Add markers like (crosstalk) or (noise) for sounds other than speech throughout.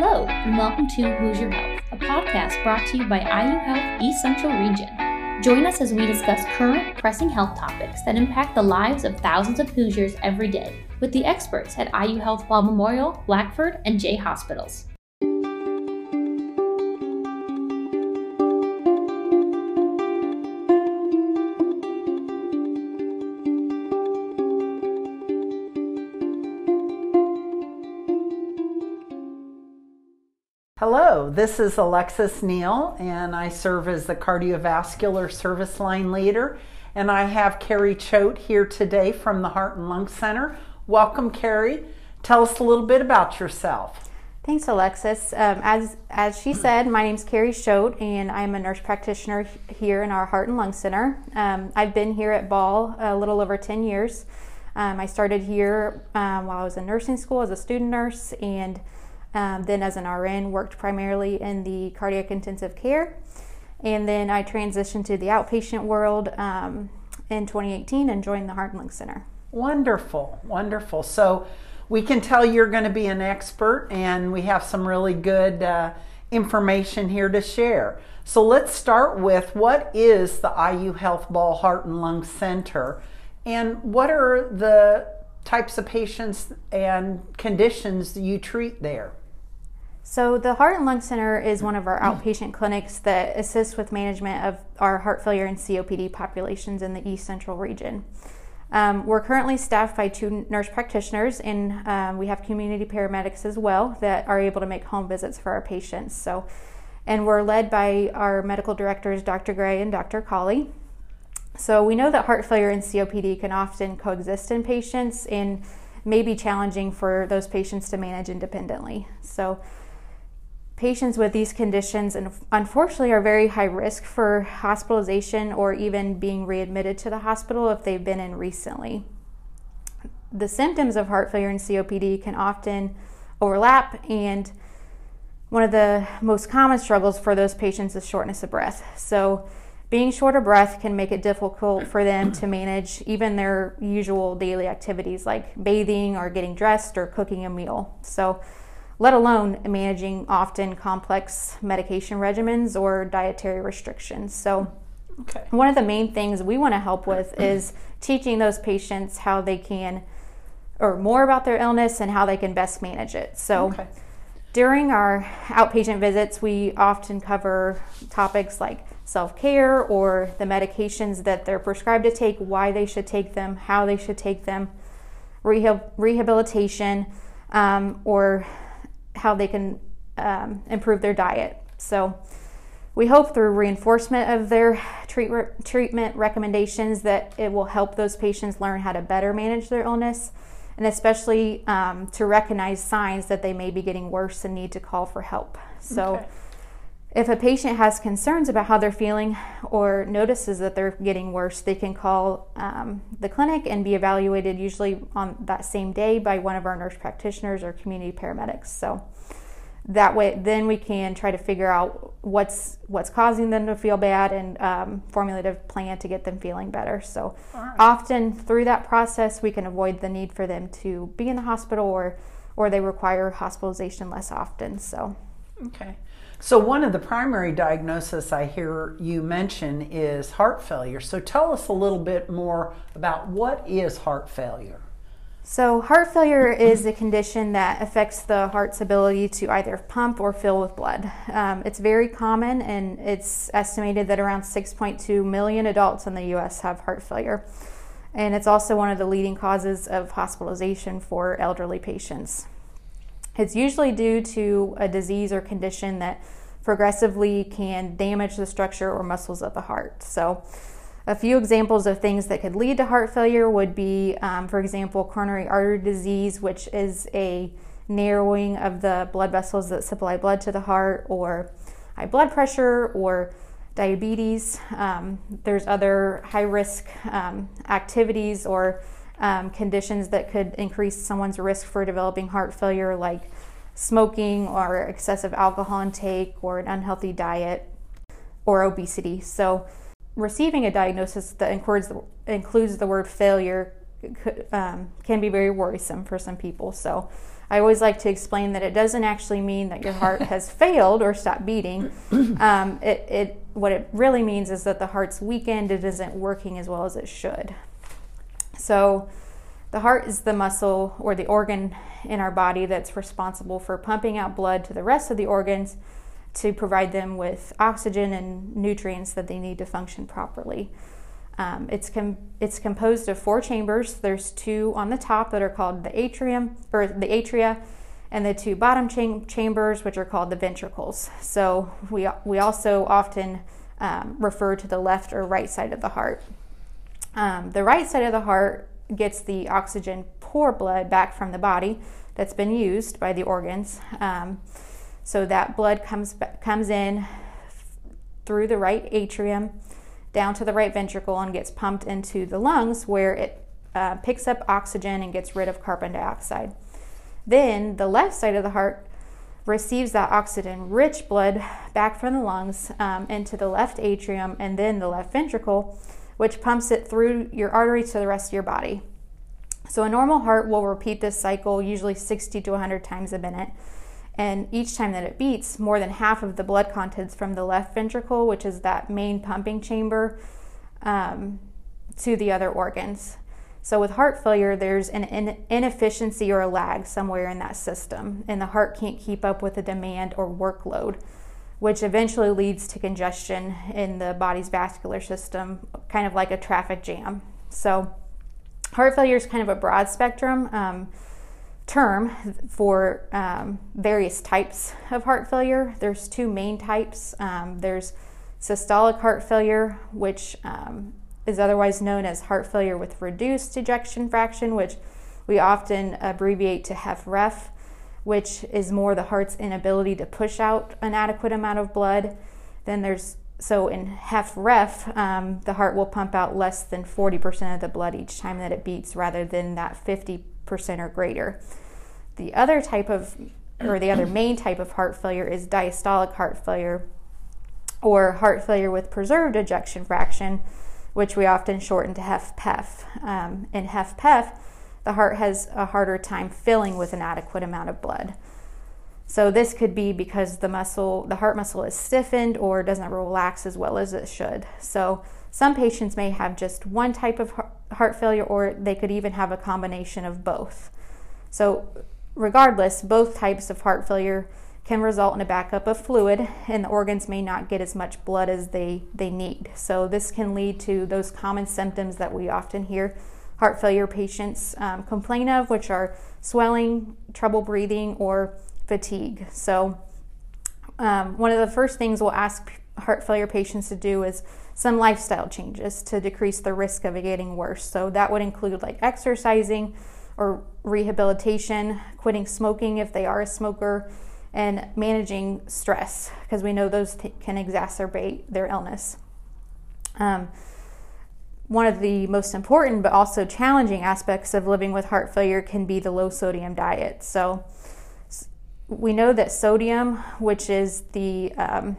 Hello, and welcome to Hoosier Health, a podcast brought to you by IU Health East Central Region. Join us as we discuss current, pressing health topics that impact the lives of thousands of Hoosiers every day with the experts at IU Health Ball Memorial, Blackford, and Jay Hospitals. Hello, this is Alexis Neal, and I serve as the cardiovascular service line leader. And I have Carrie Choate here today from the Heart and Lung Center. Welcome, Carrie. Tell us a little bit about yourself. Thanks, Alexis. Um, as as she said, my name is Carrie Choate, and I'm a nurse practitioner here in our Heart and Lung Center. Um, I've been here at Ball a little over 10 years. Um, I started here um, while I was in nursing school as a student nurse, and um, then, as an RN, worked primarily in the cardiac intensive care. And then I transitioned to the outpatient world um, in 2018 and joined the Heart and Lung Center. Wonderful, wonderful. So, we can tell you're going to be an expert, and we have some really good uh, information here to share. So, let's start with what is the IU Health Ball Heart and Lung Center, and what are the types of patients and conditions you treat there? So, the Heart and Lung Center is one of our outpatient clinics that assists with management of our heart failure and COPD populations in the East Central region. Um, we're currently staffed by two nurse practitioners, and um, we have community paramedics as well that are able to make home visits for our patients. So, and we're led by our medical directors, Dr. Gray and Dr. Colley. So, we know that heart failure and COPD can often coexist in patients and may be challenging for those patients to manage independently. So, patients with these conditions and unfortunately are very high risk for hospitalization or even being readmitted to the hospital if they've been in recently. The symptoms of heart failure and COPD can often overlap and one of the most common struggles for those patients is shortness of breath. So being short of breath can make it difficult for them to manage even their usual daily activities like bathing or getting dressed or cooking a meal. So let alone managing often complex medication regimens or dietary restrictions. So, okay. one of the main things we want to help with (clears throat) is teaching those patients how they can, or more about their illness and how they can best manage it. So, okay. during our outpatient visits, we often cover topics like self care or the medications that they're prescribed to take, why they should take them, how they should take them, rehab- rehabilitation, um, or how they can um, improve their diet. So, we hope through reinforcement of their treat re- treatment recommendations that it will help those patients learn how to better manage their illness and especially um, to recognize signs that they may be getting worse and need to call for help. So, okay. If a patient has concerns about how they're feeling or notices that they're getting worse, they can call um, the clinic and be evaluated usually on that same day by one of our nurse practitioners or community paramedics. So, that way then we can try to figure out what's what's causing them to feel bad and um, formulate a plan to get them feeling better so right. often through that process we can avoid the need for them to be in the hospital or or they require hospitalization less often so okay so one of the primary diagnoses i hear you mention is heart failure so tell us a little bit more about what is heart failure so, heart failure is a condition that affects the heart's ability to either pump or fill with blood. Um, it's very common, and it's estimated that around 6.2 million adults in the US have heart failure. And it's also one of the leading causes of hospitalization for elderly patients. It's usually due to a disease or condition that progressively can damage the structure or muscles of the heart. So, a few examples of things that could lead to heart failure would be, um, for example, coronary artery disease, which is a narrowing of the blood vessels that supply blood to the heart, or high blood pressure, or diabetes. Um, there's other high risk um, activities or um, conditions that could increase someone's risk for developing heart failure, like smoking or excessive alcohol intake, or an unhealthy diet, or obesity. So, receiving a diagnosis that includes the, includes the word failure um, can be very worrisome for some people. So I always like to explain that it doesn't actually mean that your heart (laughs) has failed or stopped beating. Um, it, it, what it really means is that the heart's weakened, it isn't working as well as it should. So, the heart is the muscle or the organ in our body that's responsible for pumping out blood to the rest of the organs to provide them with oxygen and nutrients that they need to function properly. Um, it's com- it's composed of four chambers. There's two on the top that are called the atrium or the atria, and the two bottom cham- chambers, which are called the ventricles. So we we also often um, refer to the left or right side of the heart. Um, the right side of the heart gets the oxygen poor blood back from the body that's been used by the organs. Um, so that blood comes comes in through the right atrium down to the right ventricle and gets pumped into the lungs where it uh, picks up oxygen and gets rid of carbon dioxide. Then the left side of the heart receives that oxygen rich blood back from the lungs um, into the left atrium and then the left ventricle, which pumps it through your arteries to the rest of your body. So a normal heart will repeat this cycle usually 60 to 100 times a minute. And each time that it beats, more than half of the blood contents from the left ventricle, which is that main pumping chamber, um, to the other organs. So, with heart failure, there's an inefficiency or a lag somewhere in that system, and the heart can't keep up with the demand or workload, which eventually leads to congestion in the body's vascular system, kind of like a traffic jam. So, heart failure is kind of a broad spectrum. Um, term for um, various types of heart failure. There's two main types. Um, there's systolic heart failure, which um, is otherwise known as heart failure with reduced ejection fraction, which we often abbreviate to HFrEF, which is more the heart's inability to push out an adequate amount of blood. Then there's so in HFrEF, um, the heart will pump out less than 40% of the blood each time that it beats, rather than that 50 percent or greater. The other type of, or the other main type of heart failure is diastolic heart failure, or heart failure with preserved ejection fraction, which we often shorten to HFpEF. Um, in HFpEF, the heart has a harder time filling with an adequate amount of blood. So this could be because the muscle, the heart muscle is stiffened or doesn't relax as well as it should. So some patients may have just one type of heart failure, or they could even have a combination of both. So, regardless, both types of heart failure can result in a backup of fluid, and the organs may not get as much blood as they, they need. So, this can lead to those common symptoms that we often hear heart failure patients um, complain of, which are swelling, trouble breathing, or fatigue. So, um, one of the first things we'll ask heart failure patients to do is some lifestyle changes to decrease the risk of it getting worse. So that would include like exercising or rehabilitation, quitting smoking if they are a smoker, and managing stress because we know those can exacerbate their illness. Um, one of the most important but also challenging aspects of living with heart failure can be the low sodium diet. So, we know that sodium, which is the um,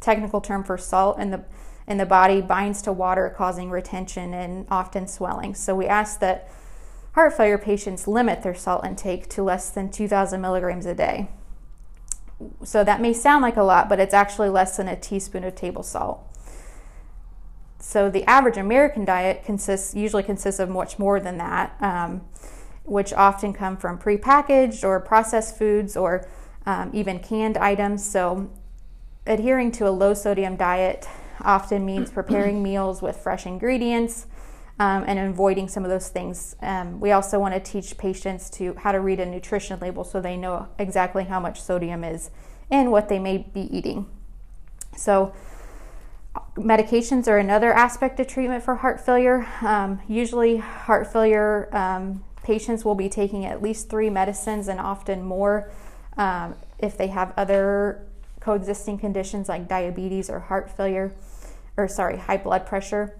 technical term for salt in the in the body binds to water, causing retention and often swelling. So we ask that heart failure patients limit their salt intake to less than 2,000 milligrams a day. So that may sound like a lot, but it's actually less than a teaspoon of table salt. So the average American diet consists usually consists of much more than that, um, which often come from prepackaged or processed foods or um, even canned items. So adhering to a low sodium diet often means (clears throat) preparing meals with fresh ingredients um, and avoiding some of those things. Um, we also want to teach patients to how to read a nutrition label so they know exactly how much sodium is and what they may be eating. So, medications are another aspect of treatment for heart failure. Um, usually, heart failure um, patients will be taking at least three medicines and often more um, if they have other coexisting conditions like diabetes or heart failure or sorry, high blood pressure.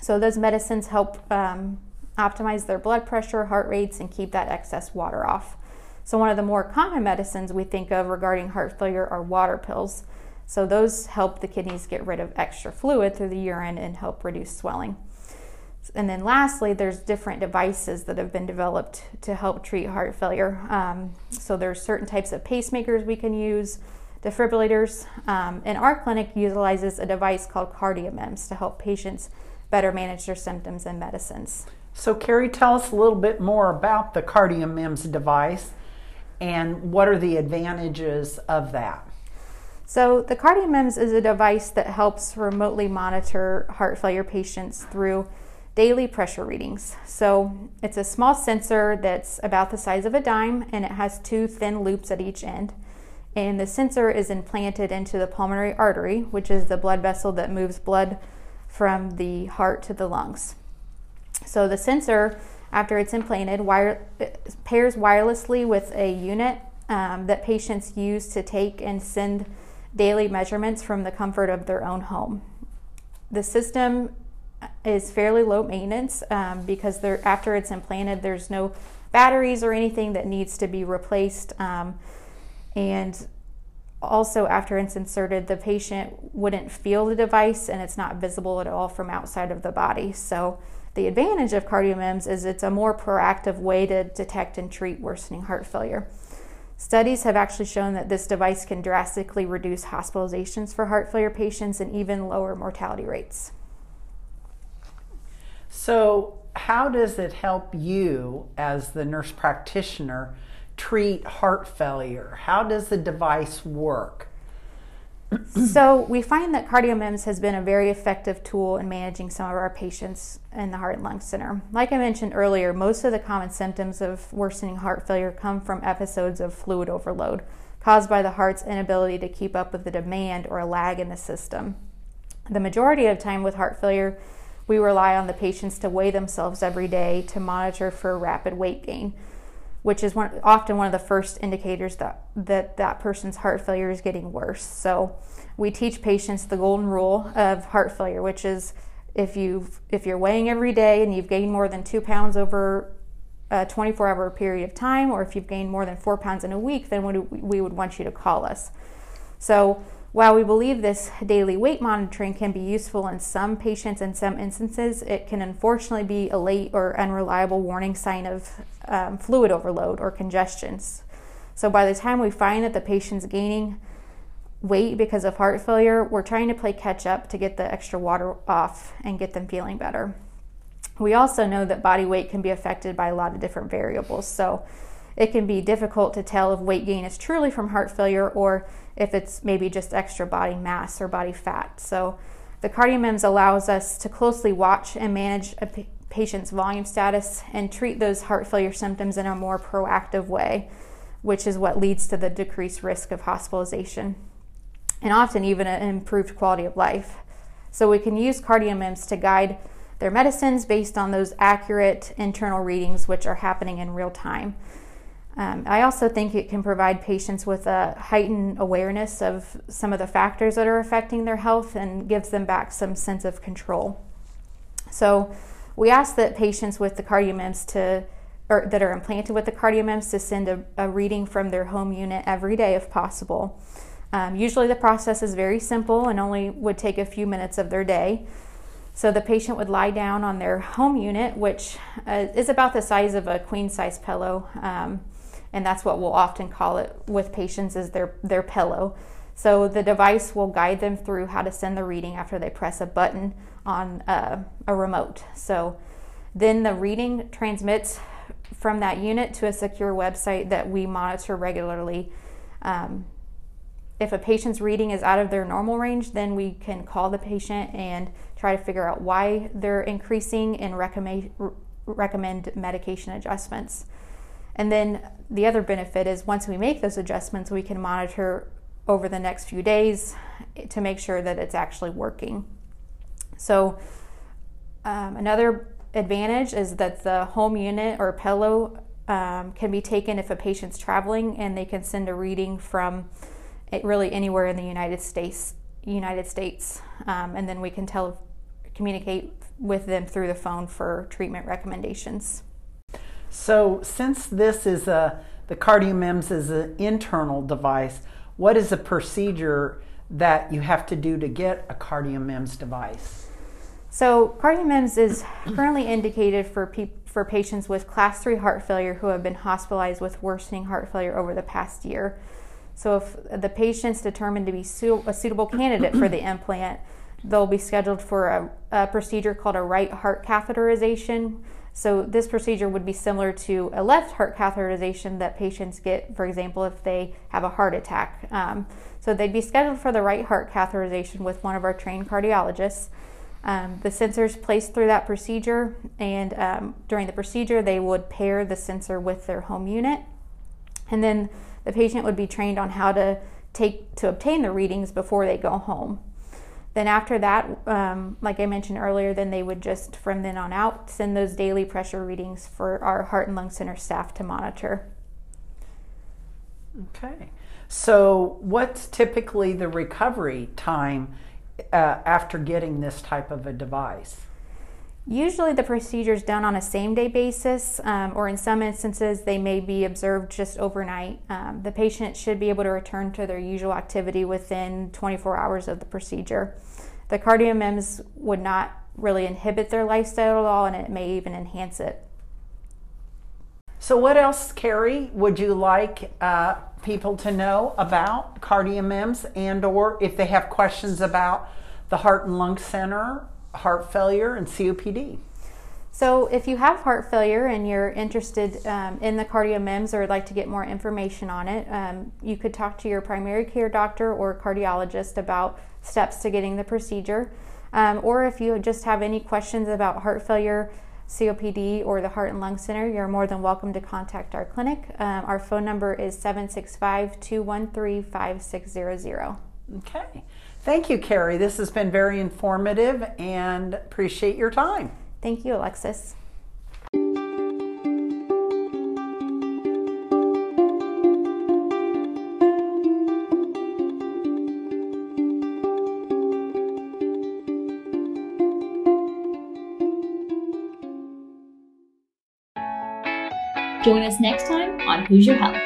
So those medicines help um, optimize their blood pressure, heart rates, and keep that excess water off. So one of the more common medicines we think of regarding heart failure are water pills. So those help the kidneys get rid of extra fluid through the urine and help reduce swelling. And then lastly, there's different devices that have been developed to help treat heart failure. Um, so there's certain types of pacemakers we can use, defibrillators. Um, and our clinic utilizes a device called CardioMEMS to help patients better manage their symptoms and medicines. So, Carrie, tell us a little bit more about the CardioMEMS device and what are the advantages of that? So, the CardioMEMS is a device that helps remotely monitor heart failure patients through daily pressure readings. So, it's a small sensor that's about the size of a dime and it has two thin loops at each end. And the sensor is implanted into the pulmonary artery, which is the blood vessel that moves blood from the heart to the lungs. So, the sensor after it's implanted, wire, pairs wirelessly with a unit um, that patients use to take and send daily measurements from the comfort of their own home. The system is fairly low maintenance um, because after it's implanted, there's no batteries or anything that needs to be replaced. Um, and also, after it's inserted, the patient wouldn't feel the device and it's not visible at all from outside of the body. So, the advantage of CardioMEMS is it's a more proactive way to detect and treat worsening heart failure. Studies have actually shown that this device can drastically reduce hospitalizations for heart failure patients and even lower mortality rates. So, how does it help you as the nurse practitioner treat heart failure? How does the device work? So we find that CardioMEMS has been a very effective tool in managing some of our patients in the Heart and Lung Center. Like I mentioned earlier, most of the common symptoms of worsening heart failure come from episodes of fluid overload caused by the heart's inability to keep up with the demand or a lag in the system. The majority of time with heart failure, we rely on the patients to weigh themselves every day to monitor for rapid weight gain which is one, often one of the first indicators that, that that person's heart failure is getting worse. So we teach patients the golden rule of heart failure, which is if you if you're weighing every day and you've gained more than two pounds over a 24 hour period of time, or if you've gained more than four pounds in a week, then we would want you to call us. So while we believe this daily weight monitoring can be useful in some patients in some instances, it can unfortunately be a late or unreliable warning sign of um, fluid overload or congestions. So by the time we find that the patient's gaining weight because of heart failure, we're trying to play catch up to get the extra water off and get them feeling better. We also know that body weight can be affected by a lot of different variables. So it can be difficult to tell if weight gain is truly from heart failure or if it's maybe just extra body mass or body fat. So the CardioMEMS allows us to closely watch and manage a patient's volume status and treat those heart failure symptoms in a more proactive way, which is what leads to the decreased risk of hospitalization and often even an improved quality of life. So we can use CardioMEMS to guide their medicines based on those accurate internal readings which are happening in real time. Um, I also think it can provide patients with a heightened awareness of some of the factors that are affecting their health and gives them back some sense of control. So, we ask that patients with the CardioMEMS to or that are implanted with the CardioMEMS to send a, a reading from their home unit every day if possible. Um, usually, the process is very simple and only would take a few minutes of their day. So the patient would lie down on their home unit, which uh, is about the size of a queen size pillow. Um, and that's what we'll often call it with patients is their their pillow. So the device will guide them through how to send the reading after they press a button on a, a remote. So then the reading transmits from that unit to a secure website that we monitor regularly. Um, if a patient's reading is out of their normal range, then we can call the patient and try to figure out why they're increasing and recommend, recommend medication adjustments. And then the other benefit is once we make those adjustments, we can monitor over the next few days to make sure that it's actually working. So, um, another advantage is that the home unit or pillow um, can be taken if a patient's traveling and they can send a reading from really anywhere in the United States. United States, um, and then we can tell communicate with them through the phone for treatment recommendations. So, since this is a the CardioMEMS is an internal device, what is a procedure that you have to do to get a CardioMEMS device? So, CardioMEMS is currently indicated for, pe- for patients with class 3 heart failure who have been hospitalized with worsening heart failure over the past year. So, if the patient's determined to be su- a suitable candidate for the implant, they'll be scheduled for a, a procedure called a right heart catheterization. So, this procedure would be similar to a left heart catheterization that patients get, for example, if they have a heart attack. Um, so, they'd be scheduled for the right heart catheterization with one of our trained cardiologists. Um, the sensors placed through that procedure, and um, during the procedure, they would pair the sensor with their home unit. And then the patient would be trained on how to take to obtain the readings before they go home. Then after that, um, like I mentioned earlier, then they would just from then on out send those daily pressure readings for our Heart and Lung Center staff to monitor. Okay. So, what's typically the recovery time uh, after getting this type of a device? Usually, the procedure is done on a same day basis, um, or in some instances, they may be observed just overnight. Um, the patient should be able to return to their usual activity within 24 hours of the procedure. The CardioMEMS would not really inhibit their lifestyle at all, and it may even enhance it. So, what else, Carrie, would you like uh, people to know about CardioMEMS, and/or if they have questions about the Heart and Lung Center heart failure and COPD. So, if you have heart failure and you're interested um, in the CardioMEMS or would like to get more information on it, um, you could talk to your primary care doctor or cardiologist about steps to getting the procedure. Um, or if you just have any questions about heart failure, COPD, or the Heart and Lung Center, you're more than welcome to contact our clinic. Um, our phone number is 765 213 5600. Okay. Thank you, Carrie. This has been very informative and appreciate your time. Thank you, Alexis. Join us next time on Hoosier Health.